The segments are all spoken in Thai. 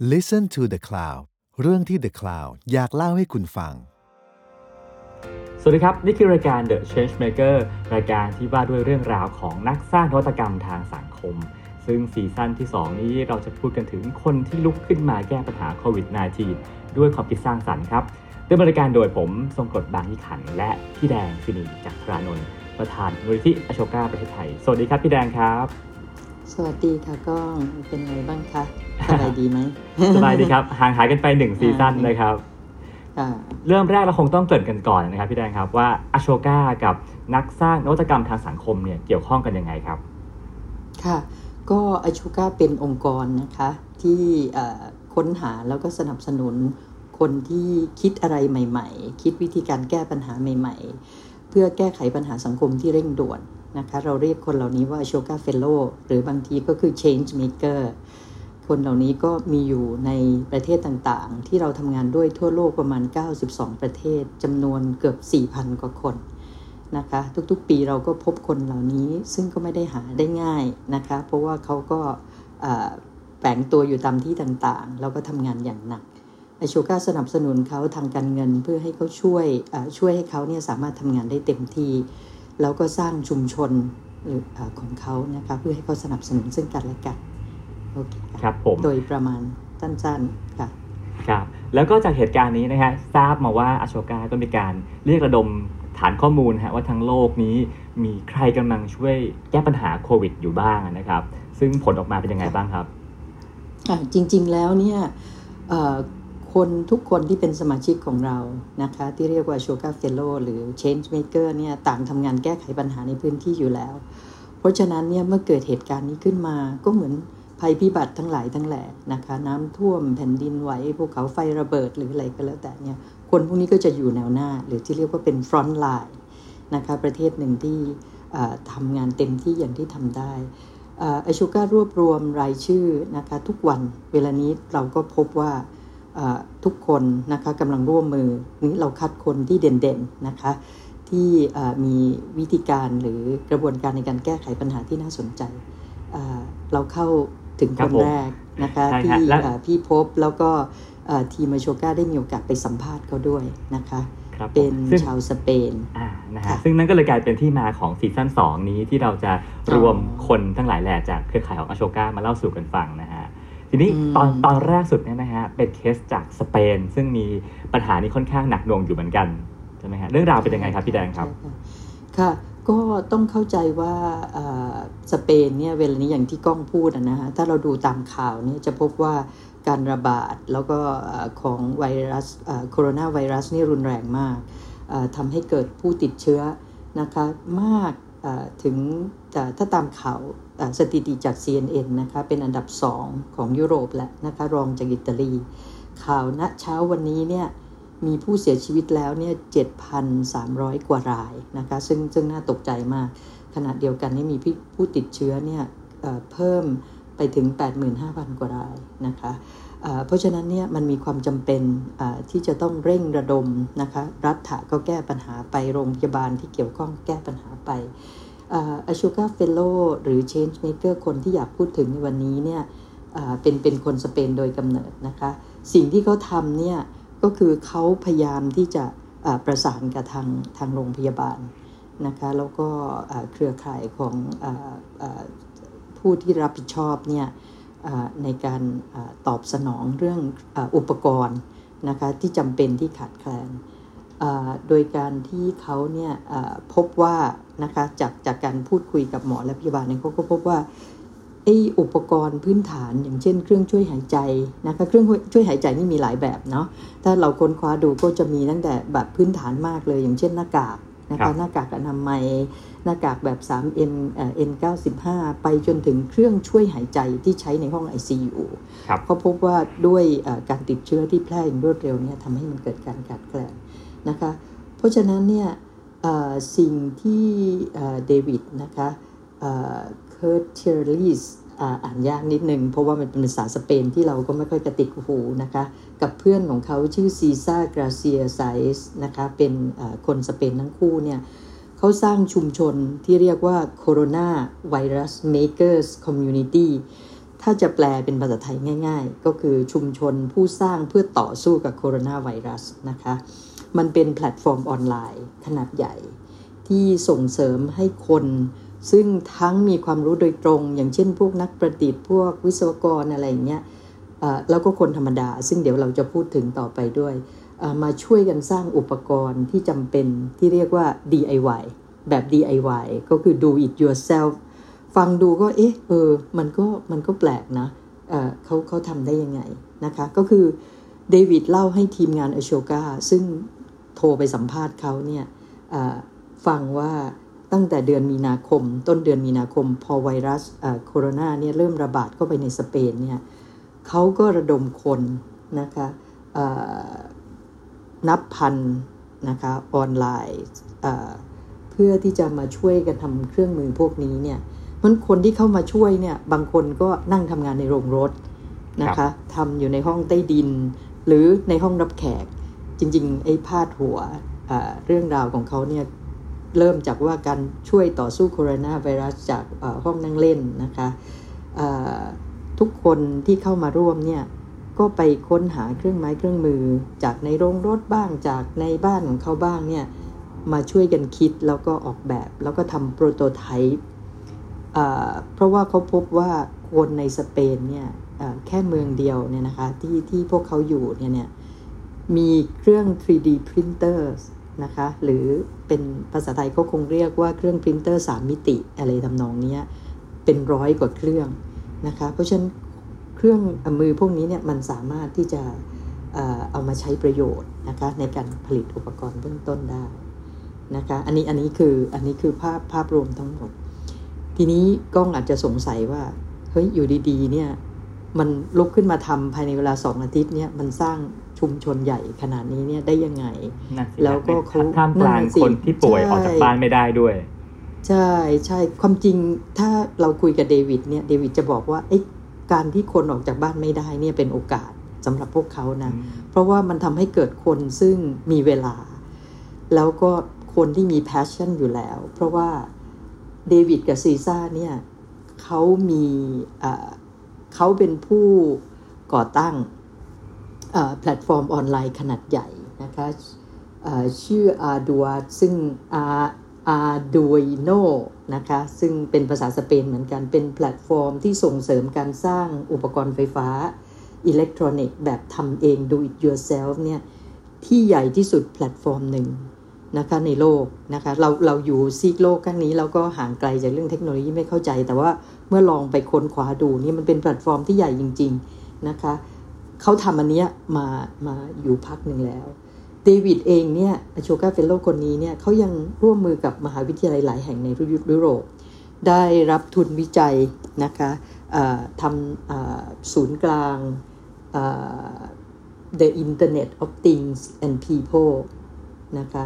Listen to the Cloud เรื่องที่ The Cloud อยากเล่าให้คุณฟัง สวัสดีครับ นี่คือรายการ The Change Maker รายการที่ว่าด้วยเรื่องราวของนักสร้างนวัตกรรมทางสังคม ซึ่งซีซั่นที่ 2 นี้เราจะพูดกันถึงคนที่ลุกขึ้นมาแก้ปัญหาโควิด -19 ด้วยความคิดสร้างสรรค์ครับดำเนินรายการโดยผมทรงกรดบางยี่ขัน และพี่แดงฟินีจากรานนท์ประธานมูลนิธิอโชกาประเทศไทย สวัสดีครับพี่แดงครับ สวัสดีค่ะก้องเป็นไงบ้างคะสบายดีไหมสบายดีครับ ห่างหายกันไปหนึ่งซีซั่นนะครับอ่าเริ่มแรกเราคงต้องเกริดกันก่อนนะครับพี่แดงครับว่าอโชกากับนักสร้างนวัตกรรมทางสังคมเนี่ยเกี่ยวข้องกันยังไงครับ ค่ะ ก็อชูก้าเป็นองค์กรนะคะที่เอ่อค้นหาแล้วก็สนับสนุนคนที่คิดอะไรใหม่ ๆ คิดวิธีการแก้ปัญหาใหม่ ๆ เพื่อแก้ไขปัญหาสังคมที่เร่งด่วน นะคะเราเรียกคนเหล่านี้ว่าอชูก้าเฟลโลหรือบางทีก็คือ change maker คนเหล่านี้ก็มีอยู่ในประเทศต่างๆ ที่เราทำงานด้วยทั่วโลกประมาณ 92 ประเทศจำนวนเกือบ 4,000 กว่าคนนะคะทุกๆปีเราก็พบคนเหล่านี้ซึ่งก็ไม่ได้หาได้ง่ายนะคะเพราะว่าเขาก็เอ่อแฝงตัวอยู่ตามที่ต่างๆแล้วก็ทำงานอย่างหนักไอโชก้าสนับสนุนเขาทางการเงินเพื่อให้เขาช่วยช่วยให้เขาเนี่ยสามารถทำงานได้เต็มที่ แล้วก็สร้างชุมชนหรือเอ่อของเขานะคะเพื่อให้เขาสนับสนุนซึ่งกันและกันโอเคค่ะครับผมโดยประมาณสั้นๆค่ะครับแล้วก็จากเหตุการณ์นี้นะฮะทราบมาว่าอโชกาก็มีการเรียกระดมฐานข้อมูลฮะว่าทั้งโลกนี้มีใครกำลังช่วยแก้ปัญหาโควิดอยู่บ้างนะครับ ซึ่งผลออกมาเป็นยังไงบ้างครับอะจริงๆแล้วเนี่ยเอ่อ คนทุกคนที่เป็นสมาชิกของเรานะคะ ที่เรียกว่า Sugar Fellow หรือ Change Maker เนี่ยต่างทำงานแก้ไขปัญหาในพื้นที่อยู่แล้ว เพราะฉะนั้นเนี่ยเมื่อเกิดเหตุการณ์นี้ขึ้นมาก็เหมือนภัยพิบัติทั้งหลายทั้งแหล่นะคะ น้ำท่วมแผ่นดินไหวภูเขาไฟระเบิดหรืออะไรก็แล้วแต่เนี่ยคนพวกนี้ก็จะอยู่แนวหน้า หรือที่เรียกว่าเป็น front line นะคะประเทศหนึ่งที่ทำงานเต็มที่อย่างที่ทำได้ไอชูการวบรวมรายชื่อนะคะทุกวันเวลานี้เราก็พบว่า ทุกคนนะคะกำลังร่วมมือนี้เราคัดคนที่เด่นๆนะคะที่อ่ามีวิธีการหรือกระบวนการในการแก้ไขปัญหาที่น่าสนใจอ่าเราเข้าถึงครัคบนผมแรกนะคะใช่ที่ฮะและอ่าพี่พบแล้วก็อ่าทีมไอโชก้าได้มีโอกาสไปสัมภาษณ์เขาด้วยนะคะครับผมเป็นซึ่งชาวสเปนอ่านะฮะค่ะซึ่งนั่นก็เลยกลายเป็นที่มาของซีซั่น2 นี้ที่เราจะรวมคนทั้งหลายแหล่จากเครือข่ายของอโชกามาเล่าสู่กันฟังนะฮะ ทีนี้อืมตอนตอนแรกสุดเนี่ยนะฮะเป็นเคสจากสเปน ซึ่งมีปัญหานี้ค่อนข้างหนักหน่วงอยู่เหมือนกันใช่ไหมฮะเรื่องราวเป็นยังไงครับพี่แดงครับใช่ค่ะก็ต้องเข้าใจว่าเอ่อสเปนเนี่ยเวลานี้อย่างที่ก้องพูดอะนะฮะถ้าเราดูตามข่าวเนี่ยจะพบว่าการระบาดแล้วก็เอ่อของไวรัสโคโรนาไวรัสนี่รุนแรงมากเอ่อทำให้เกิดผู้ติดเชื้อนะคะมากเอ่อถึงแต่ถ้าตามข่าวเอ่อ สถิติจาก CNN นะคะเป็นอันดับ 2 ของยุโรปแล้วนะคะรองจากอิตาลี ข่าวณเช้าวันนี้เนี่ยมีผู้เสียชีวิตแล้วเนี่ย 7,300 กว่ารายนะคะซึ่งซึ่งน่าตกใจมาก ขณะเดียวกันนี่มีผู้ติดเชื้อเนี่ยเพิ่มไปถึง 85,000 กว่ารายนะคะเพราะฉะนั้นเนี่ยมันมีความจำเป็นที่จะต้องเร่งระดมนะคะรัฐะก็แก้ปัญหาไปโรงพยาบาลที่เกี่ยวข้องแก้ปัญหาไป อาชูกาเฟลโลหรือ Change Maker คนที่อยากพูดถึงในวันนี้เนี่ยเป็นเป็นคนสเปนโดยกำเนิดนะคะ สิ่งที่เขาทำเนี่ยก็คือเขาพยายามที่จะประสานกับทางทางโรงพยาบาลนะคะแล้วก็เครือข่ายของออผู้ที่รับผิดชอบเนี่ยในการอตอบสนองเรื่องอ,อุปกรณ์นะคะที่จำเป็นที่ขาดแคลนโดยการที่เขาเนี่ยพบว่า นะคะจากจากการพูดคุยกับหมอและพยาบาลเนี่ยเขาก็พบว่าไออุปกรณ์พื้นฐานอย่างเช่น เครื่องช่วยหายใจนะคะเครื่องช่วยหายใจนี่มีหลายแบบเนาะถ้าเราค้นคว้าดูก็จะมีตั้งแต่แบบพื้นฐานมากเลย อย่างเช่นหน้ากากนะครัคะบหน้ากากอนามัยหน้ากากแบบ 3N เอ่อ N95 ไปจนถึงเครื่องช่วยหายใจที่ใช้ในห้อง ICU ครับเขาพบว่าด้วยเอ่อการติดเชื้อที่แพร่อย่างรวดเร็วเนี่ยทำให้มันเกิดการขาดแคลนนะคะ เพราะฉะนั้นเนี่ยเอ่อ สิ่งที่เดวิดนะคะเคิร์ตเทอร์ลิสอ่านยากนิดนึง เพราะว่ามันเป็นภาษาสเปนที่เราก็ไม่ค่อยกระดิกหูนะคะ กับเพื่อนของเขาชื่อซีซ่าการ์เซียซาเอซส์นะคะเป็นคนสเปนทั้งคู่เนี่ยเขาสร้างชุมชนที่เรียกว่า Corona Virus Makers Community ทถ้าจะแปลเป็นภาษาไทยง่าย ๆ ก็คือชุมชนผู้สร้างเพื่อต่อสู้กับโคโรนาไวรัสนะคะ มันเป็นแพลตฟอร์มออนไลน์ ขนาดใหญ่ ที่ส่งเสริมให้คน ซึ่งทั้งมีความรู้โดยตรง อย่างเช่นพวกนักประดิษฐ์พวกวิศวกรอะไรอย่างเงี้ยแล้วก็คนธรรมดา ซึ่งเดี๋ยวเราจะพูดถึงต่อไปด้วยมาช่วยกันสร้างอุปกรณ์ที่จำเป็นที่เรียกว่า DIY แบบ DIY ก็คือ do it yourself ฟังดูก็เอ๊ะเออมันก็มันก็แปลกนะเเขาเขาทำได้ยังไงนะคะ ก็คือเดวิดเล่าให้ทีมงานอโชกาซึ่ง รไปสัมภาษณ์เขาเนี่ยฟังว่าตั้งแต่เดือนมีนาคม ต้นเดือนมีนาคม พอไวรัสโคโรนาเนี่ยเริ่มระบาดเข้าไปในสเปนเนี่ยเขาก็ระดมคนนะคะนับพันนะคะออนไลน์เพื่อที่จะมาช่วยกันทำเครื่องมือพวกนี้เนี่ยมันคนที่เข้ามาช่วยเนี่ยบางคนก็นั่งทำงานในโรงรถนะคะทำอยู่ในห้องใต้ดิน หรือในห้องรับแขก จริงๆไอ้พาดหัวเรื่องราวของเขาเนี่ยเริ่มจากว่าการช่วยต่อสู้โคโรนาไวรัสจากห้องนั่งเล่นนะคะทุกคนที่เข้ามาร่วมเนี่ยก็ไปค้นหาเครื่องไม้เครื่องมือ จากในโรงรถบ้างจากในบ้านของเขาบ้างเนี่ยมาช่วยกันคิดแล้วก็ออกแบบแล้วก็ทำโปรโตไทป์เพราะว่าเขาพบว่าคนในสเปนเนี่ยแค่เมืองเดียวเนี่ยนะคะที่ที่พวกเขาอยู่เนี่ยเนี่ย มีเครื่อง 3D printers นะคะ หรือเป็นภาษาไทยก็คงเรียกว่าเครื่องพรินเตอร์3มิติอะไรทำนองนี้เป็นร้อยกว่าเครื่องนะคะ เพราะฉะนั้นเครื่องมือพวกนี้เนี่ยมันสามารถที่จะเอามาใช้ประโยชน์นะคะในการผลิตอุปกรณ์เบื้องต้นได้นะคะอันนี้อันนี้คืออันนี้คือภาพภาพรวมทั้งหมด ทีนี้กล้องอาจจะสงสัยว่าเฮ้ยอยู่ดีๆเนี่ยมันลุกขึ้นมาทำภายในเวลาสองอาทิตย์เนี่ยมันสร้าง ชุมชนใหญ่ขนาดนี้เนี่ยได้ยังไง แล้วก็เขาท่ามกลางคนที่ป่วยออกจากบ้านไม่ได้ด้วย ใช่ใช่ความจริงถ้าเราคุยกับเดวิดเนี่ยเดวิดจะบอกว่าไอ้การที่คนออกจากบ้านไม่ได้เนี่ยเป็นโอกาสสำหรับพวกเขานะ เพราะว่ามันทำให้เกิดคนซึ่งมีเวลา แล้วก็คนที่มี passion อยู่แล้ว เพราะว่าเดวิดกับซีซ่าเนี่ยเขามีเขาเป็นผู้ก่อตั้ง แพลตฟอร์มออนไลน์ขนาดใหญ่นะคะชื่อ Ardua ซึ่ง Arduino นะคะซึ่งเป็นภาษาสเปนเหมือนกันเป็นแพลตฟอร์มที่ส่งเสริมการสร้างอุปกรณ์ไฟฟ้าอิเล็กทรอนิกส์แบบทำเอง do it yourself เนี่ยที่ใหญ่ที่สุดแพลตฟอร์มหนึ่งนะคะในโลกนะคะเราเราอยู่ซีกโลกข้างนี้เราก็ห่างไกลจากเรื่องเทคโนโลยีไม่เข้าใจ แต่ว่าเมื่อลองไปค้นคว้าดูนี่มันเป็นแพลตฟอร์มที่ใหญ่จริง ๆ นะคะ เขาทำอันนี้มามาอยู่พักหนึ่งแล้วเดวิดเองเนี่ยอโชกา fellow คนนี้เนี่ยเขายังร่วมมือกับมหาวิทยาลัยหลายแห่งในยุโรป ได้รับทุนวิจัยนะคะทำศูนย์กลาง The Internet of Things and People นะคะ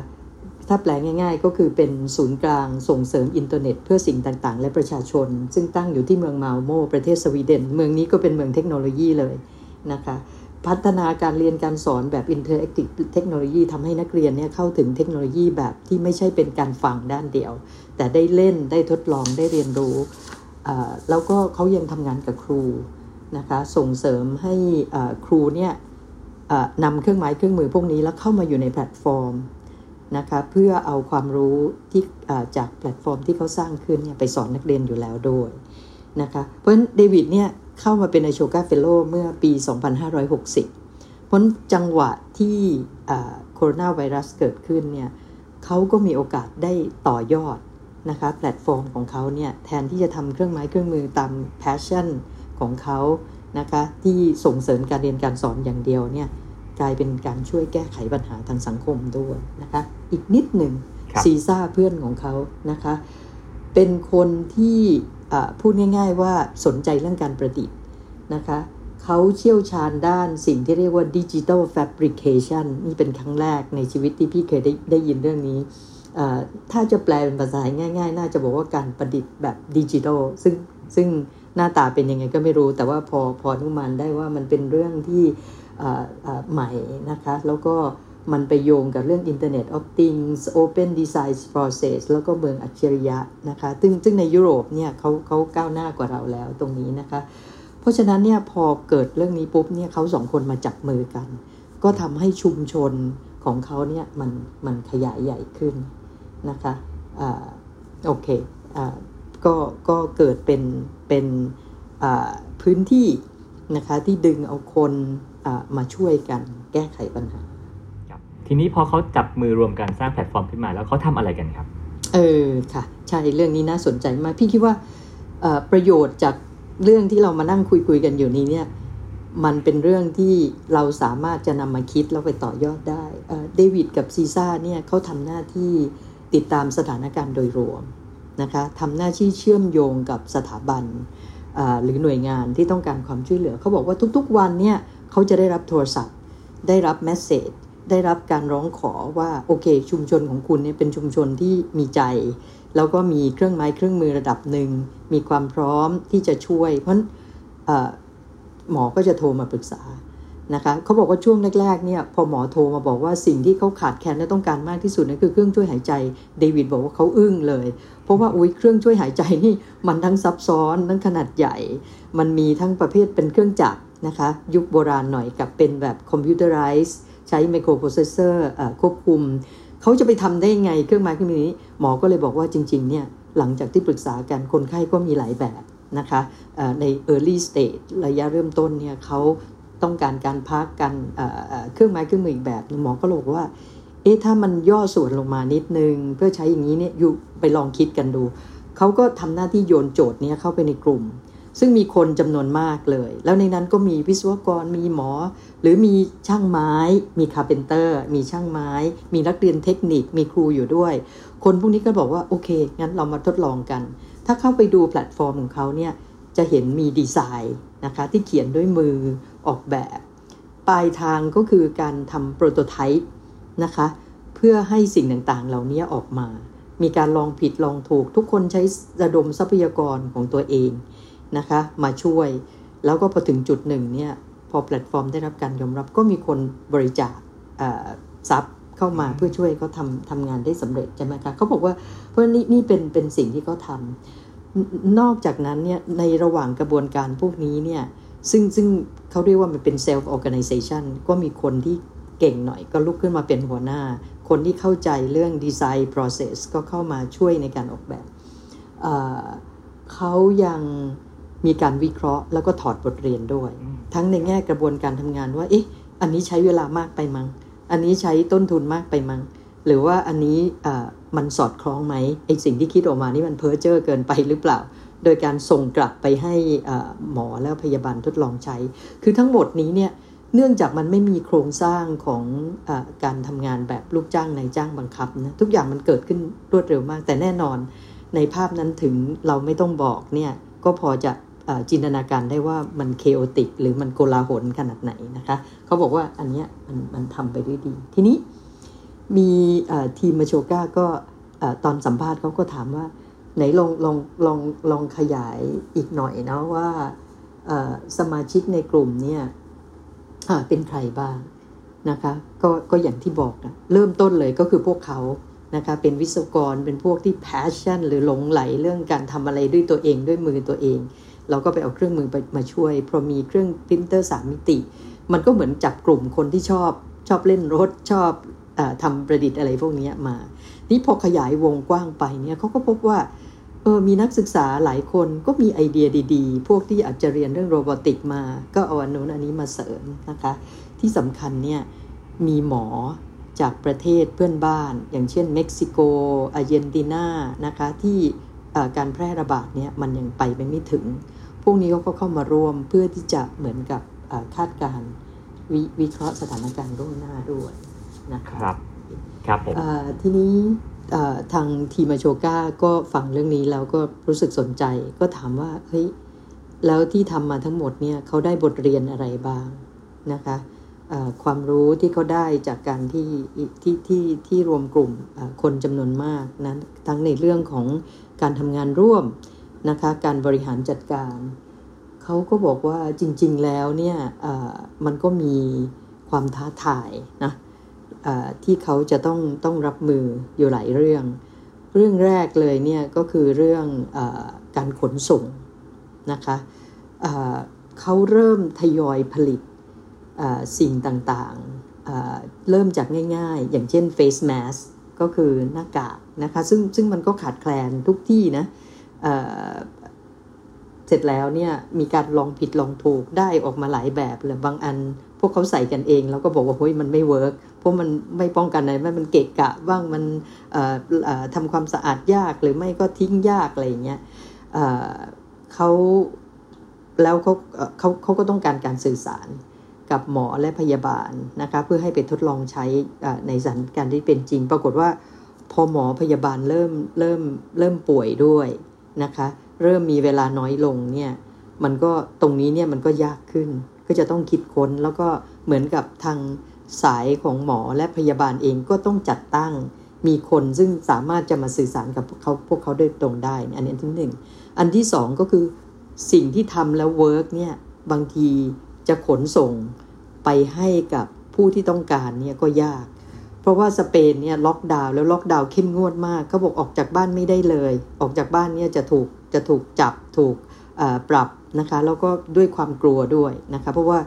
ถ้าแปลง่ายๆก็คือเป็นศูนย์กลางส่งเสริมอินเทอร์เน็ต เพื่อสิ่งต่างๆ และประชาชน ซึ่งตั้งอยู่ที่เมืองมาลโมประเทศสวีเดน เมืองนี้ก็เป็นเมืองเทคโนโลยีเลย นะคะพัฒนาการเรียนการสอนแบบ interactive technology ทำให้นักเรียนเนี่ยเข้าถึงเทคโนโลยีแบบที่ไม่ใช่เป็นการฟังด้านเดียว แต่ได้เล่นได้ทดลองได้เรียนรู้ แล้วก็เขายังทำงานกับครูนะคะส่งเสริมให้ครูเนี่ยนำเครื่องไม้เครื่องมือพวกนี้แล้วเข้ามาอยู่ในแพลตฟอร์มนะคะเพื่อเอาความรู้ที่จากแพลตฟอร์มที่เขาสร้างขึ้นเนี่ยไปสอนนักเรียนอยู่แล้วด้วยนะคะเพราะฉะนั้นเดวิดเนี่ย เข้ามาเป็นอโชกา fellow เมื่อปี 2560เพราะจังหวะที่โคโรนาไวรัสเกิดขึ้นเนี่ยเขาก็มีโอกาสได้ต่อยอดนะคะแพลตฟอร์มของเขาเนี่ยแทนที่จะทำเครื่องไม้เครื่องมือตามpassion ของเขานะคะที่ส่งเสริมการเรียนการสอนอย่างเดียวเนี่ยกลายเป็นการช่วยแก้ไขปัญหาทางสังคมด้วยนะคะอีกนิดหนึ่งซีซ่าเพื่อนของเขานะคะเป็นคนที่ พูดง่าย ๆ ว่าสนใจเรื่องการประดิษฐ์นะคะเขาเชี่ยวชาญด้านสิ่งที่เรียกว่า digital fabrication นี่เป็นครั้งแรกในชีวิตที่พี่เคยได้ได้ยินเรื่องนี้ ถ้าจะแปลเป็นภาษาง่าย ๆ น่าจะบอกว่าการประดิษฐ์แบบดิจิทัลซึ่งซึ่งหน้าตาเป็นยังไงก็ไม่รู้ แต่ว่าพอพอนุมันได้ว่ามันเป็นเรื่องที่ใหม่นะคะ แล้วก็ มันไปโยงกับเรื่อง Internet of Things Open Design Process แล้วก็เมืองอัจฉริยะนะคะซึ่งซึ่งในยุโรปเนี่ยเขาเขาก้าวหน้ากว่าเราแล้วตรงนี้นะคะ เพราะฉะนั้นเนี่ยพอเกิดเรื่องนี้ปุ๊บเนี่ยเขาสองคนมาจับมือกัน ก็ทำให้ชุมชนของเขาเนี่ยมันมันขยายใหญ่ขึ้นนะคะอ่าโอเคอ่าก็ก็เกิดเป็นเป็นอ่าพื้นที่นะคะที่ดึงเอาคนมาช่วยกันแก้ไขปัญหา ทีนี้พอเขาจับมือรวมกันสร้างแพลตฟอร์มขึ้นมา แล้วเขาทำอะไรกันครับ เออค่ะ ใช่เรื่องนี้น่าสนใจมาก พี่คิดว่าประโยชน์จากเรื่องที่เรามานั่งคุยคุยกันอยู่นี้เนี่ย มันเป็นเรื่องที่เราสามารถจะนำมาคิดแล้วไปต่อยอดได้เดวิดกับซีซ่าเนี่ยเขาทำหน้าที่ติดตามสถานการณ์โดยรวมนะคะทำหน้าที่เชื่อมโยงกับสถาบันหรือหน่วยงานที่ต้องการความช่วยเหลือ เขาบอกว่าทุกๆวันเนี่ยเขาจะได้รับโทรศัพท์ ได้รับแมสเซจ ได้รับการร้องขอว่าโอเค ชุมชนของคุณเนี่ยเป็นชุมชนที่มีใจ แล้วก็มีเครื่องไม้เครื่องมือระดับหนึ่ง มีความพร้อมที่จะช่วย เพราะหมอก็จะโทรมาปรึกษานะคะเขาบอกว่าช่วงแรกๆเนี่ยพอหมอโทรมาบอกว่าสิ่งที่เขาขาดแคลนและต้องการมากที่สุดนั่นคือเครื่องช่วยหายใจเดวิดบอกว่าเขาอึ้งเลย เพราะว่าอุ้ยเครื่องช่วยหายใจนี่มันทั้งซับซ้อนทั้งขนาดใหญ่ มันมีทั้งประเภทเป็นเครื่องจักรนะคะ ยุคโบราณหน่อยกับเป็นแบบ computerized ใช้ microprocessorควบคุม เขาจะไปทำได้ไงเครื่องไม้เครื่องมือนี้ หมอก็เลยบอกว่าจริงๆเนี่ยหลังจากที่ปรึกษากันคนไข้ก็มีหลายแบบนะคะเออใน early stage ระยะเริ่มต้นเนี่ยเขาต้องการการพักกันเครื่องไม้เครื่องมืออีกแบบหมอก็ลยบอกว่าเอ๊ะถ้ามันย่อส่วนลงมานิดนึง เพื่อใช้อย่างนี้เนี่ยอยู่ไปลองคิดกันดู เขาก็ทำหน้าที่โยนโจทย์เนี้เข้าไปในกลุ่ม ซึ่งมีคนจำนวนมากเลย แล้วในนั้นก็มีวิศวกรมีหมอ หรือมีช่างไม้ มี carpenter มีช่างไม้ มีนักเรียนเทคนิคมีครูอยู่ด้วย คนพวกนี้ก็บอกว่าโอเค งั้นเรามาทดลองกัน ถ้าเข้าไปดูแพลตฟอร์มของเขาเนี่ยจะเห็นมีดีไซน์นะคะที่เขียนด้วยมือออกแบบ ปลายทางก็คือการทำ prototype นะคะเพื่อให้สิ่งต่างๆ เหล่านี้ออกมา มีการลองผิดลองถูกทุกคนใช้ระดมทรัพยากรของตัวเอง นะคะมาช่วย แล้วก็พอถึงจุดหนึ่งเนี่ยพอแพลตฟอร์มได้รับการยอมรับก็มีคนบริจาคเอ่อทรัพย์เข้ามาเพื่อช่วยเขาทำทำงานได้สำเร็จใช่ไหมคะเขาบอกว่าเพราะนี่นี่เป็นเป็นสิ่งที่เขาทำนอกจากนั้นเนี่ยในระหว่างกระบวนการพวกนี้เนี่ยซึ่งซึ่งเขาเรียกว่ามันเป็น self organization ก็มีคนที่เก่งหน่อยก็ลุกขึ้นมาเป็นหัวหน้า คนที่เข้าใจเรื่อง design process ก็เข้ามาช่วยในการออกแบบเอ่อเขายัง มีการวิเคราะห์แล้วก็ถอดบทเรียนด้วย ทั้งในแง่กระบวนการทำงานว่า เอ๊ะ อันนี้ใช้เวลามากไปมั้ง อันนี้ใช้ต้นทุนมากไปมั้ง หรือว่าอันนี้อ่ามันสอดคล้องไหมไอสิ่งที่คิดออกมานี่มันเพ้อเจ้อเกินไปหรือเปล่า โดยการส่งกลับไปให้อ่าหมอแล้วพยาบาลทดลองใช้ คือทั้งหมดนี้เนี่ยเนื่องจากมันไม่มีโครงสร้างของอาการทำงานแบบลูกจ้างนายจ้างบังคับนะทุกอย่างมันเกิดขึ้นรวดเร็วมาก แต่แน่นอนในภาพนั้นถึงเราไม่ต้องบอกเนี่ยก็พอจะอ่า จินตนาการได้ว่ามันเคโอติก หรือมันโกลาหลขนาดไหนนะคะเขาบอกว่าอันเนี้ยมันมันทำไปด้วยดี ทีนี้มีทีมมาโชก้าก็ตอนสัมภาษณ์เขาก็ถามว่า ไหนลองลองลองลองขยายอีกหน่อยนะว่าสมาชิกในกลุ่มเนี่ยเป็นใครบ้างนะคะก็ก็อย่างที่บอกนะเริ่มต้นเลยก็คือพวกเขานะคะเป็นวิศวกรเป็นพวกที่ passion หรือหลงใหลเรื่องการทำอะไรด้วยตัวเองด้วยมือตัวเอง เราก็ไปเอาเครื่องมือไปมาช่วยเพราะมีเครื่องพิมพ์เตอร์สามมิติ มันก็เหมือนจับกลุ่มคนที่ชอบชอบเล่นรถชอบอทำประดิษฐ์อะไรพวกนี้มา นี่พอขยายวงกว้างไปเนี่ยเขาก็พบว่าเออมีนักศึกษาหลายคนก็มีไอเดียดีๆ พวกที่อาจจะเรียนเรื่อง robotic มา ก็เอาอันนู้นอันนี้มาเสริมนะคะ ที่สำคัญเนี่ยมีหมอจากประเทศเพื่อนบ้าน อย่างเช่นเม็กซิโกอาร์เจนตินานะคะที่การแพร่ระบาดเนี่ยมันยังไปไม่ถึง วกนี้เขาก็เข้ามาร่วมเพื่อที่จะเหมือนกับเอ่อคาดการณ์ววิเคราะห์สถานการณ์ล่วงหน้าด้วยนะคะครับครับผมเอ่อทีนี้เอ่อทางทีมาโชก้าก็ฟังเรื่องนี้แล้วก็รู้สึกสนใจ ก็ถามว่าเฮ้ยแล้วที่ทำมาทั้งหมดเนี่ยเขาได้บทเรียนอะไรบ้างนะคะเอ่อความรู้ที่เขาได้จากการที่ที่ที่ที่รวมกลุ่มเอ่อคนจำนวนมากนะทั้งในเรื่องของการทำงานร่วม นะคะการบริหารจัดการ เขาก็บอกว่าจริงๆแล้วเนี่ยมันก็มีความท้าทายนะที่เขาจะต้องต้องรับมืออยู่หลายเรื่อง เรื่องแรกเลยเนี่ยก็คือเรื่องอการขนส่งนะคะเอ่อเขาเริ่มทยอยผลิตสิ่งต่างๆ เริ่มจากง่ายๆ อย่างเช่น face mask ก็คือหน้ากากนะคะซึ่งซึ่งมันก็ขาดแคลนทุกที่นะเเสร็จแล้วเนี่ยมีการลองผิดลองถูกได้ออกมาหลายแบบเลยบางอัน พวกเขาใส่กันเอง แล้วก็บอกว่าเฮ้ยมันไม่เวิร์กเพราะมันไม่ป้องกันอะไรมันเกะกะบ้างมันทำความสะอาดยากหรือไม่ก็ทิ้งยากอะไรเงี้ยเขาแล้วเขาเขาเขาก็ต้องการการสื่อสารกับหมอและพยาบาลนะคะเพื่อให้ไปทดลองใช้ในสถานการณ์ที่เป็นจริง ปรากฏว่าพอหมอพยาบาลเริ่มเริ่มเริ่มป่วยด้วย นะคะ เริ่มมีเวลาน้อยลงเนี่ยมันก็ตรงนี้เนี่ยมันก็ยากขึ้น ก็จะต้องคิดค้นแล้วก็เหมือนกับทางสายของหมอและพยาบาลเองก็ต้องจัดตั้งมีคนซึ่งสามารถจะมาสื่อสารกับเขาพวกเขาโดยตรงได้ อันนี้ที่หนึ่งอันที่สองก็คือสิ่งที่ทำแล้ว work เนี่ยบางทีจะขนส่งไปให้กับผู้ที่ต้องการเนี่ยก็ยาก เพราะว่าสเปนเนี่ยล็อกดาวน์แล้วล็อกดาวน์เข้มงวดมากเขาบอกออกจากบ้านไม่ได้เลย ออกจากบ้านเนี่ยจะถูกจะถูกจับถูกปรับนะคะแล้วก็ด้วยความกลัวด้วยนะคะเพราะว่า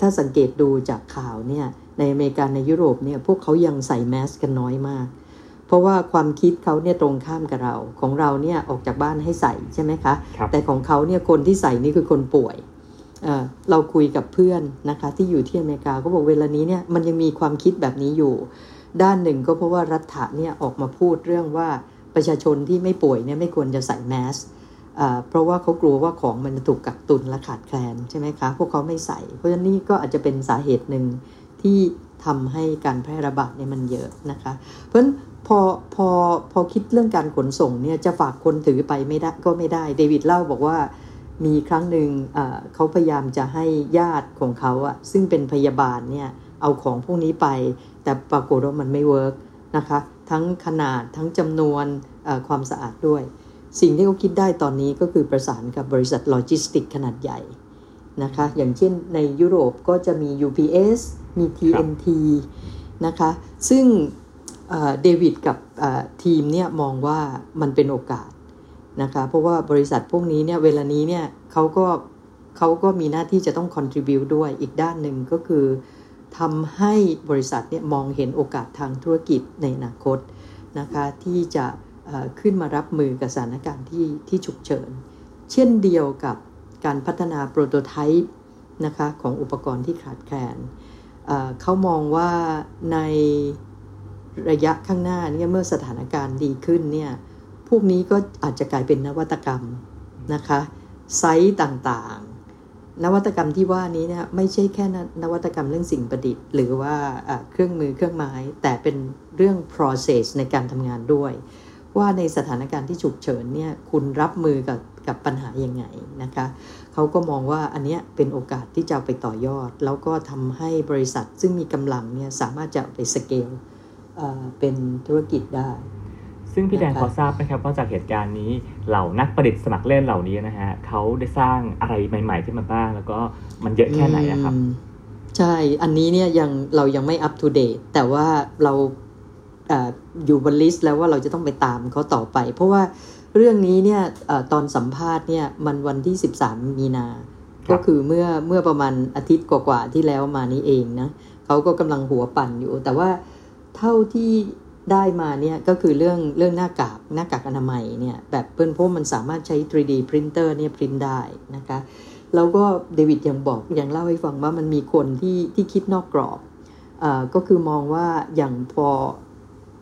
ถ้าสังเกตดูจากข่าวเนี่ยในอเมริกาในยุโรปเนี่ยพวกเขายังใส่แมสกันน้อยมาก เพราะว่าความคิดเขาเนี่ยตรงข้ามกับเราของเราเนี่ยออกจากบ้านให้ใส่ใช่ไหมคะคแต่ของเขาเนี่ยคนที่ใส่นี่คือคนป่วย เราคุยกับเพื่อนนะคะที่อยู่ที่อเมริกาก็บอกเวลานี้เนี่ยมันยังมีความคิดแบบนี้อยู่ ด้านหนึ่งก็เพราะว่ารัฐะเนี่ยออกมาพูดเรื่องว่าประชาชนที่ไม่ป่วยเนี่ยไม่ควรจะใส่แมสเพราะว่าเขากลัวว่าของมันจะถูกกักตุนและขาดแคลนใช่ไหมคะ พวกเขาไม่ใส่ เพราะฉะนั้นนี่ก็อาจจะเป็นสาเหตุหนึ่งที่ทำให้การแพร่ระบาดเนี่ยมันเยอะนะคะ เพราะฉะนั้นพอพอพอคิดเรื่องการขนส่งเนี่ยจะฝากคนถือไปไม่ได้ก็ไม่ได้ เดวิดเล่าบอกว่า มีครั้งหนึ่งเขาพยายามจะให้ญาติของเขาอะซึ่งเป็นพยาบาลเนี่ยเอาของพวกนี้ไป แต่ปรากฏว่ามันไม่ work นะคะ ทั้งขนาดทั้งจำนวนความสะอาดด้วย สิ่งที่เขาคิดได้ตอนนี้ก็คือประสานกับบริษัทโลจิสติกขนาดใหญ่นะคะ อย่างเช่นในยุโรปก็จะมี UPS มี TNT นะคะ ซึ่งเดวิดกับทีมเนี่ยมองว่ามันเป็นโอกาส นะคะเพราะว่าบริษัทพวกนี้เนี่ยเวลานี้เนี่ยเขาก็เขาก็มีหน้าที่จะต้อง contribute ด้วยอีกด้านหนึ่งก็คือทำให้บริษัทเนี่ยมองเห็นโอกาสทางธุรกิจในอนาคตนะคะที่จะขึ้นมารับมือกับสถานการณ์ที่ที่ฉุกเฉิน เช่นเดียวกับการพัฒนาโปรโตไทป์นะคะของอุปกรณ์ที่ขาดแคลนเขามองว่าในระยะข้างหน้าเนี่ยเมื่อสถานการณ์ดีขึ้นเนี่ย พวกนี้ก็อาจจะกลายเป็นนวัตกรรมนะคะ ไซต์ต่างๆ นวัตกรรมที่ว่านี้เนี่ยไม่ใช่แค่นวัตกรรมเรื่องสิ่งประดิษฐ์ หรือว่าเครื่องมือเครื่องไม้ แต่เป็นเรื่อง process ในการทำงานด้วย ว่าในสถานการณ์ที่ฉุกเฉินเนี่ยคุณรับมือกับกับปัญหายังไงนะคะเขาก็มองว่าอันเนี้ยเป็นโอกาสที่จะไปต่อยอด แล้วก็ทำให้บริษัทซึ่งมีกำลังเนี่ยสามารถจะไปสเกลเป็นธุรกิจได้ ซึ่งพี่แดงพอทราบไหมครับว่าจากเหตุการณ์นี้เหล่านักประดิษฐ์สมัครเล่นเหล่านี้นะฮะเขาได้สร้างอะไรใหม่ ๆ ขึ้นมาบ้าง แล้วก็มันเยอะแค่ไหนครับ ใช่ อันนี้เนี่ยยังเรายังไม่อัป to date แต่ว่าเราออยู่บนลิสต์แล้วว่าเราจะต้องไปตามเขาต่อไป เพราะว่าเรื่องนี้เนี่ยอตอนสัมภาษณ์เนี่ยมันวันที่ 13 มีนา ก็คือเมื่อเมื่อประมาณอาทิตย์กว่าๆที่แล้วมานี้เองนะเขาก็กำลังหัวปั่นอยู่ แต่ว่าเท่าที่ ได้มาเนี่ยก็คือเรื่องเรื่องหน้ากากหน้ากากอนามัยเนี่ยแบบเปิ้ลเพราะมันสามารถใช้ 3D printer เนี่ยพิมพ์ได้นะคะแล้วก็เดวิดยังบอกยังเล่าให้ฟังว่ามันมีคนที่ที่คิดนอกกรอบอก็คือมองว่าอย่างพอ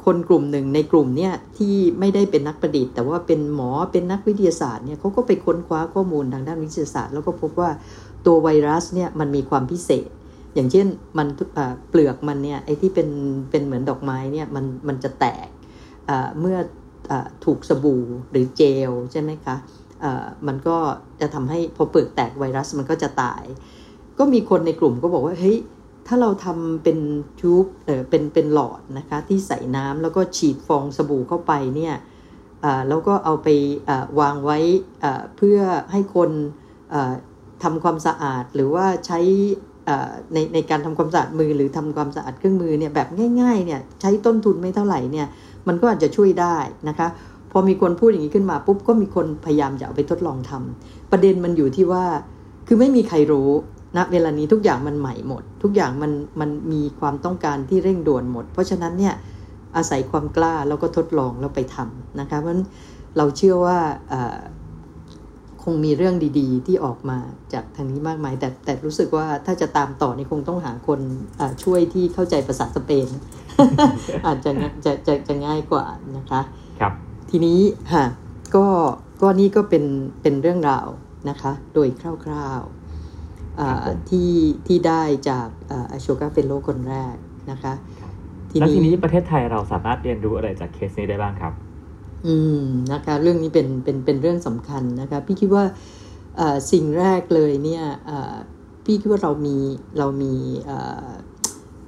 คนกลุ่มหนึ่งในกลุ่มเนี่ยที่ไม่ได้เป็นนักประดิษฐ์ แต่ว่าเป็นหมอเป็นนักวิทยาศาสตร์เนี่ยเขาก็ไปค้นคว้าข้อมูลทางด้านวิทยาศาสตร์ แล้วก็พบว่าตัวไวรัสเนี่ยมันมีความพิเศษ อย่างเช่นมันเปลือกมันเนี่ยไอ้ที่เป็นเป็นเหมือนดอกไม้เนี่ยมันมันจะแตกเมื่ออถูกสบู่หรือเจลใช่ไหมคะมันก็จะทำให้พอเปลือกแตกไวรัสมันก็จะตาย ก็มีคนในกลุ่มก็บอกว่าเฮ้ยถ้าเราทำเป็นทูบเออเป็นเป็นหลอดนะคะที่ใส่น้ำแล้วก็ฉีดฟองสบู่เข้าไปเนี่ยแล้วก็เอาไปวางไว้เพื่อให้คนทำความสะอาดหรือว่าใช้ ในในการทำความสะอาดมือหรือทำความสะอาดเครื่องมือเนี่ยแบบง่ายๆเนี่ยใช้ต้นทุนไม่เท่าไหร่เนี่ยมันก็อาจจะช่วยได้นะคะพอมีคนพูดอย่างนี้ขึ้นมาปุ๊บก็มีคนพยายามจะเอาไปทดลองทำประเด็นมันอยู่ที่ว่าคือไม่มีใครรู้ณเวลานี้ทุกอย่างมันใหม่หมด ทุกอย่างมันมันมีความต้องการที่เร่งด่วนหมด เพราะฉะนั้นเนี่ยอาศัยความกล้าแล้วก็ทดลองแล้วไปทำนะคะเพราะฉันเราเชื่อว่า งมีเรื่องดีๆ ที่ออกมาจากทางนี้มากมาย แต่แต่รู้สึกว่าถ้าจะตามต่อนี่คงต้องหาคนช่วยที่เข้าใจภาษาสเปน อาจจะจะจะจะง่ายกว่านะคะครับทีนี้ฮะก็ก็นี่ก็เป็นเป็นเรื่องราวนะคะ โดยคร่าวๆที่ที่ได้จากอโชกาเฟโลคนแรกนะคะแล้วทีนี้ประเทศไทยเราสามารถเรียนรู้อะไรจากเคสนี้ได้บ้างครับ อืมนะคะเรื่องนี้เป็นเป็นเป็นเรื่องสำคัญนะคะพี่คิดว่าสิ่งแรกเลยเนี่ยพี่คิดว่าเรามีเรามี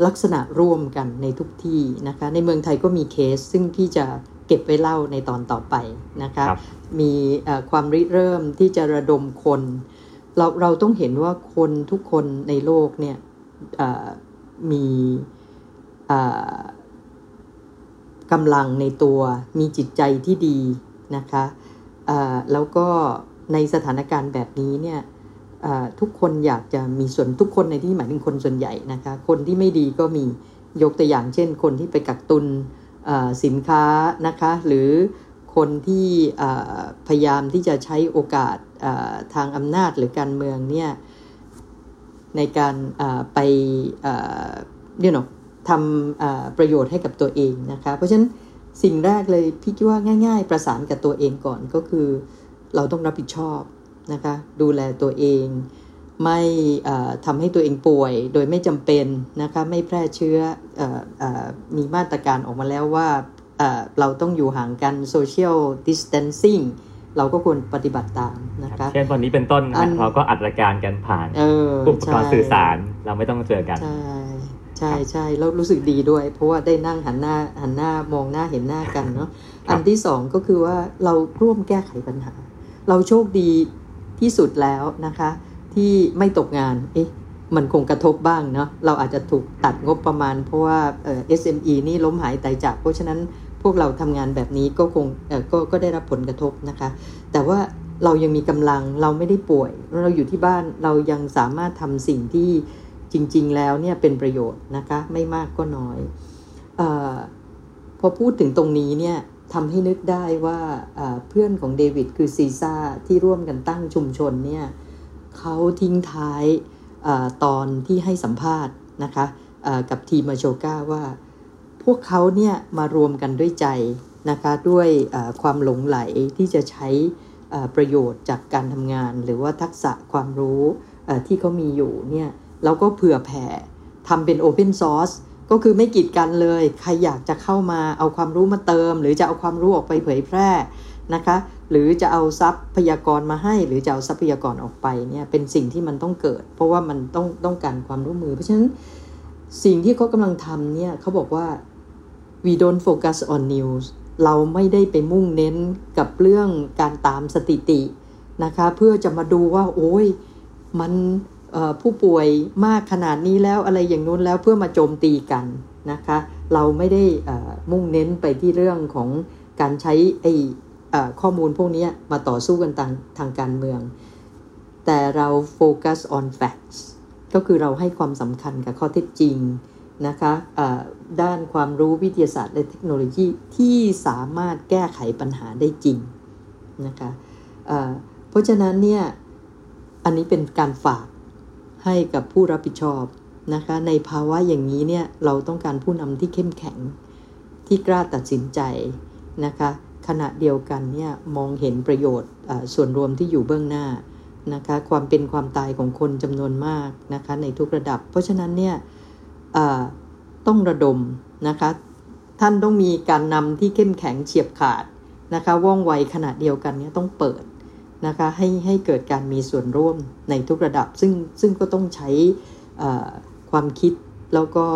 ลักษณะร่วมกันในทุกที่นะคะในเมืองไทยก็มีเคส ซึ่งพี่จะเก็บไว้เล่าในตอนต่อไปนะคะคมีความริเริ่มที่จะระดมคน เราเราต้องเห็นว่าคนทุกคนในโลกเนี่ยมี กำลังในตัวมีจิตใจที่ดีนะคะแล้วก็ในสถานการณ์แบบนี้เนี่ยทุกคนอยากจะมีส่วนทุกคนในที่หมายถึงคนส่วนใหญ่นะคะคนที่ไม่ดีก็มียกตัวอย่างเช่น คนที่ไปกักตุนสินค้านะคะหรือคนที่พยายามที่จะใช้โอกาสทางอำนาจหรือการเมืองเนี่ยในการไปเรียกหน ทำประโยชน์ให้กับตัวเองนะคะ เพราะฉะนั้นสิ่งแรกเลยพี่คิดว่าง่าย ๆ ประสานกับตัวเองก่อนก็คือ เราต้องรับผิดชอบนะคะดูแลตัวเอง ไม่ทำให้ตัวเองป่วย โดยไม่จำเป็นนะคะไม่แพร่เชื้อออมีมาตรการออกมาแล้วว่าเราต้องอยู่ห่างกัน social distancing เราก็ควรปฏิบัติตามนะคะ เช่นวันนี้เป็นต้นเราก็อัดรายการกันผ่านอุปกรณ์สื่อสารเราไม่ต้องเจอกัน ใช่ ใช่ใช่แล้วรู้สึกดีด้วย เพราะว่าได้นั่งหันหน้าหันหน้ามองหน้าเห็นหน้ากันเนาะอันที่สองก็คือว่าเราร่วมแก้ไขปัญหา เราโชคดีที่สุดแล้วนะคะ ที่ไม่ตกงานเอ๊ะมันคงกระทบบ้างเนาะเราอาจจะถูกตัดงบประมาณ เพราะว่าเอ่อ SME นี่ล้มหายตายจาก เพราะฉะนั้นพวกเราทำงานแบบนี้ก็คงเอ่อก็ก็ได้รับผลกระทบนะคะ แต่ว่าเรายังมีกำลังเราไม่ได้ป่วย เราอยู่ที่บ้านเรายังสามารถทำสิ่งที่ จริง ๆ แล้วเนี่ยเป็นประโยชน์นะคะไม่มากก็น้อยอพอพูดถึงตรงนี้เนี่ยทำให้นึกได้ว่าเพื่อนของเดวิดคือซีซ่าที่ร่วมกันตั้งชุมชนเนี่ยเขาทิ้งท้ายอตอนที่ให้สัมภาษณ์นะคะกับทีมมาโชก้าว่า พวกเขาเนี่ยมารวมกันด้วยใจนะคะด้วยความหลงไหลที่จะใช้ประโยชน์จากการทำงาน หรือว่าทักษะความรู้ที่เขามีอยู่เนี่ย เราก็เผื่อแผ่ทำเป็น Open Source ก็คือไม่กีดกันเลย ใครอยากจะเข้ามาเอาความรู้มาเติม หรือจะเอาความรู้ออกไปเผยแพร่นะคะ หรือจะเอาทรัพยากรมาให้ หรือจะเอาทรัพยากรออกไปเนี่ยเป็นสิ่งที่มันต้องเกิด เพราะว่ามันต้องต้องการความร่วมมือ เพราะฉะนั้นสิ่งที่เขากำลังทำเนี่ยเขาบอกว่า we don't focus on news เราไม่ได้ไปมุ่งเน้นกับเรื่องการตามสถิตินะคะ เพื่อจะมาดูว่า โอ้ยมัน ผู้ป่วยมากขนาดนี้แล้วอะไรอย่างนู้นแล้วเพื่อมาโจมตีกันนะคะ เราไม่ได้มุ่งเน้นไปที่เรื่องของการใช้ไอ้ข้อมูลพวกนี้มาต่อสู้กันทางทางการเมือง แต่เราโฟกัส on facts ก็คือเราให้ความสำคัญกับข้อเท็จจริงนะคะด้านความรู้วิทยาศาสตร์และเทคโนโลยีที่สามารถแก้ไขปัญหาได้จริงนะคะเพราะฉะนั้นเนี่ย อันนี้เป็นการฝาก ให้กับผู้รับผิดชอบนะคะ ในภาวะอย่างนี้เนี่ยเราต้องการผู้นำที่เข้มแข็ง ที่กล้าตัดสินใจนะคะ ขณะเดียวกันเนี่ยมองเห็นประโยชน์ส่วนรวมที่อยู่เบื้องหน้านะคะความเป็นความตายของคนจำนวนมากนะคะในทุกระดับ เพราะฉะนั้นเนี่ยต้องระดมนะคะท่านต้องมีการนำที่เข้มแข็งเฉียบขาดนะคะว่องไวขณะเดียวกันเนี่ยต้องเปิด นะคะให้ให้เกิดการมีส่วนร่วมในทุกระดับ ซึ่งซึ่งก็ต้องใช้ความคิดแล้วก็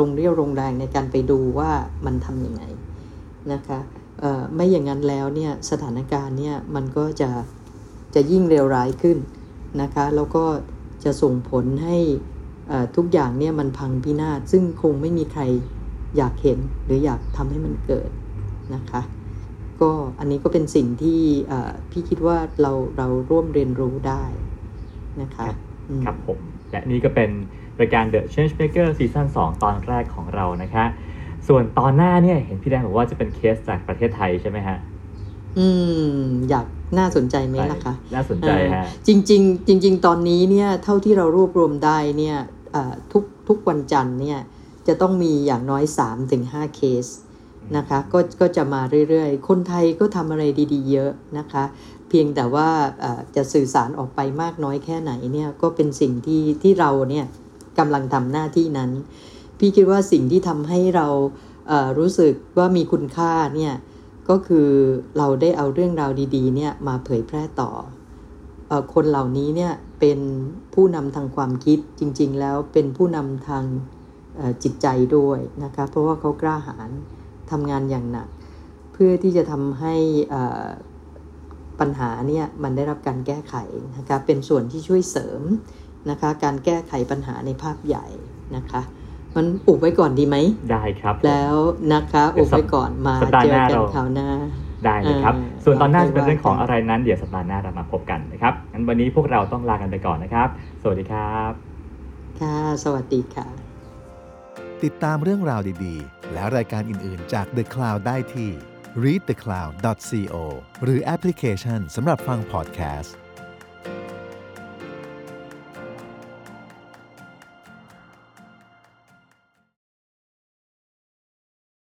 ลงเรี่ยวลงแรงในการไปดูว่ามันทำยังไงนะคะไม่อย่างนั้นแล้วเนี่ยสถานการณ์เนี่ยมันก็จะจะยิ่งเลวร้ายขึ้นนะคะแล้วก็จะส่งผลให้ทุกอย่างเนี่ยมันพังพินาศซึ่งคงไม่มีใครอยากเห็นหรืออยากทำให้มันเกิดนะคะ ก็อันนี้ก็เป็นสิ่งที่พี่คิดว่าเราเราร่วมเรียนรู้ได้นะคะอืมครับผม และนี่ก็เป็นรายการ The Changemaker ซีซั่น2 ตอนแรกของเรานะคะ ส่วนตอนหน้าเนี่ยเห็นพี่แดงบอกว่าจะเป็นเคสจากประเทศไทยใช่ไหมฮะ อืม อยากน่าสนใจไหมล่ะคะน่าสนใจฮะเออจริงๆจริง ๆ ตอนนี้เนี่ยเท่าที่เรารวบรวมได้เนี่ยเอ่อทุกทุกวันจันทร์เนี่ยจะต้องมีอย่างน้อย 3-5 เคส นะคะก็ก็จะมาเรื่อยๆ คนไทยก็ทำอะไรดีๆ เยอะนะคะ เพียงแต่ว่าจะสื่อสารออกไปมากน้อยแค่ไหนเนี่ยก็เป็นสิ่งที่ที่เราเนี่ยกำลังทำหน้าที่นั้น พี่คิดว่าสิ่งที่ทำให้เรารู้สึกว่ามีคุณค่าเนี่ยก็คือเราได้เอาเรื่องราวดีๆเนี่ยมาเผยแพร่ต่ออคนเหล่านี้เนี่ยเป็นผู้นำทางความคิดจริง ๆ แล้วเป็นผู้นำทางจิตใจด้วยนะคะเพราะว่าเขากล้าหาญ ทำงานอย่างหนัก เพื่อที่จะทำให้เอ่อปัญหาเนี่ยมันได้รับการแก้ไขนะคะเป็นส่วนที่ช่วยเสริมนะคะการแก้ไขปัญหาในภาพใหญ่นะคะมันอุบไว้ก่อนดีไหมได้ครับ แล้วนะคะอุบไว้ก่อนมาสัปดาห์เจหอน้ากันเราคราวหน้าได้เลยครับเออส่วนตอนหน้าเราจะเป็นเรื่องของค่อยว่ากันอะไรนั้น เดี๋ยวสัปดาห์หน้าเรามาพบกันนะครับงั้นวันนี้พวกเราต้องลากันไปก่อนนะครับ สวัสดีครับ ค่ะ สวัสดีค่ะ ติดตามเรื่องราวดีๆ และรายการอื่น ๆ จาก The Cloud ได้ที่ readthecloud.co หรือแอปพลิเคชันสำหรับฟังพอดแคสต์